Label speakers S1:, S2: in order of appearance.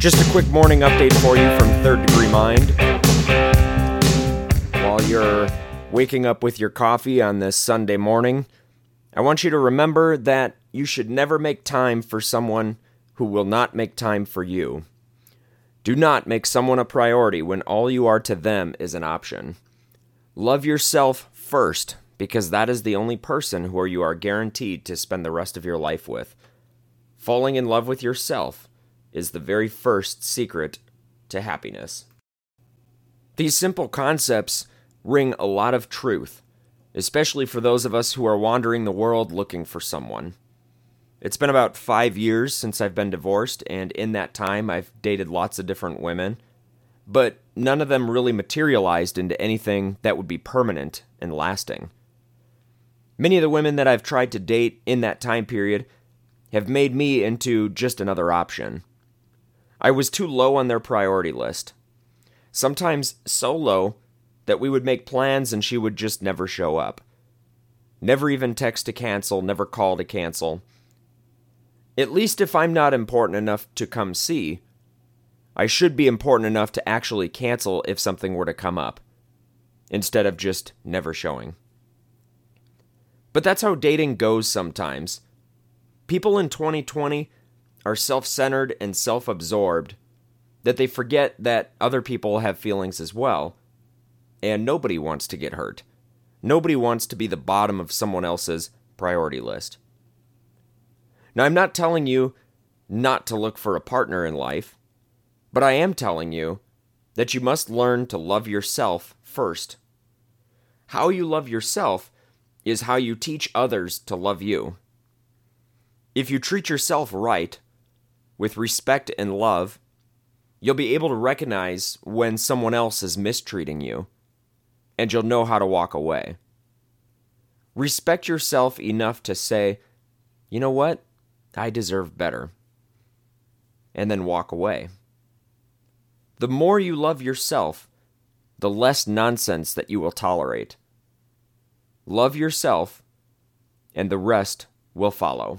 S1: Just a quick morning update for you from Third Degree Mind. While you're waking up with your coffee on this Sunday morning, I want you to remember that you should never make time for someone who will not make time for you. Do not make someone a priority when all you are to them is an option. Love yourself first because that is the only person who you are guaranteed to spend the rest of your life with. Falling in love with yourself is the very first secret to happiness. These simple concepts ring a lot of truth, especially for those of us who are wandering the world looking for someone. It's been about five years since I've been divorced, and in that time, I've dated lots of different women, but none of them really materialized into anything that would be permanent and lasting. Many of the women that I've tried to date in that time period have made me into just another option. I was too low on their priority list. Sometimes so low that we would make plans and she would just never show up. Never even text to cancel, never call to cancel. At least if I'm not important enough to come see, I should be important enough to actually cancel if something were to come up, instead of just never showing. But that's how dating goes sometimes. People in 2020 are self centered and self absorbed that they forget that other people have feelings as well, and nobody wants to get hurt. Nobody wants to be the bottom of someone else's priority list. Now, I'm not telling you not to look for a partner in life, but I am telling you that you must learn to love yourself first. How you love yourself is how you teach others to love you. If you treat yourself right, with respect and love, you'll be able to recognize when someone else is mistreating you, and you'll know how to walk away. Respect yourself enough to say, you know what? I deserve better. And then walk away. The more you love yourself, the less nonsense that you will tolerate. Love yourself, and the rest will follow.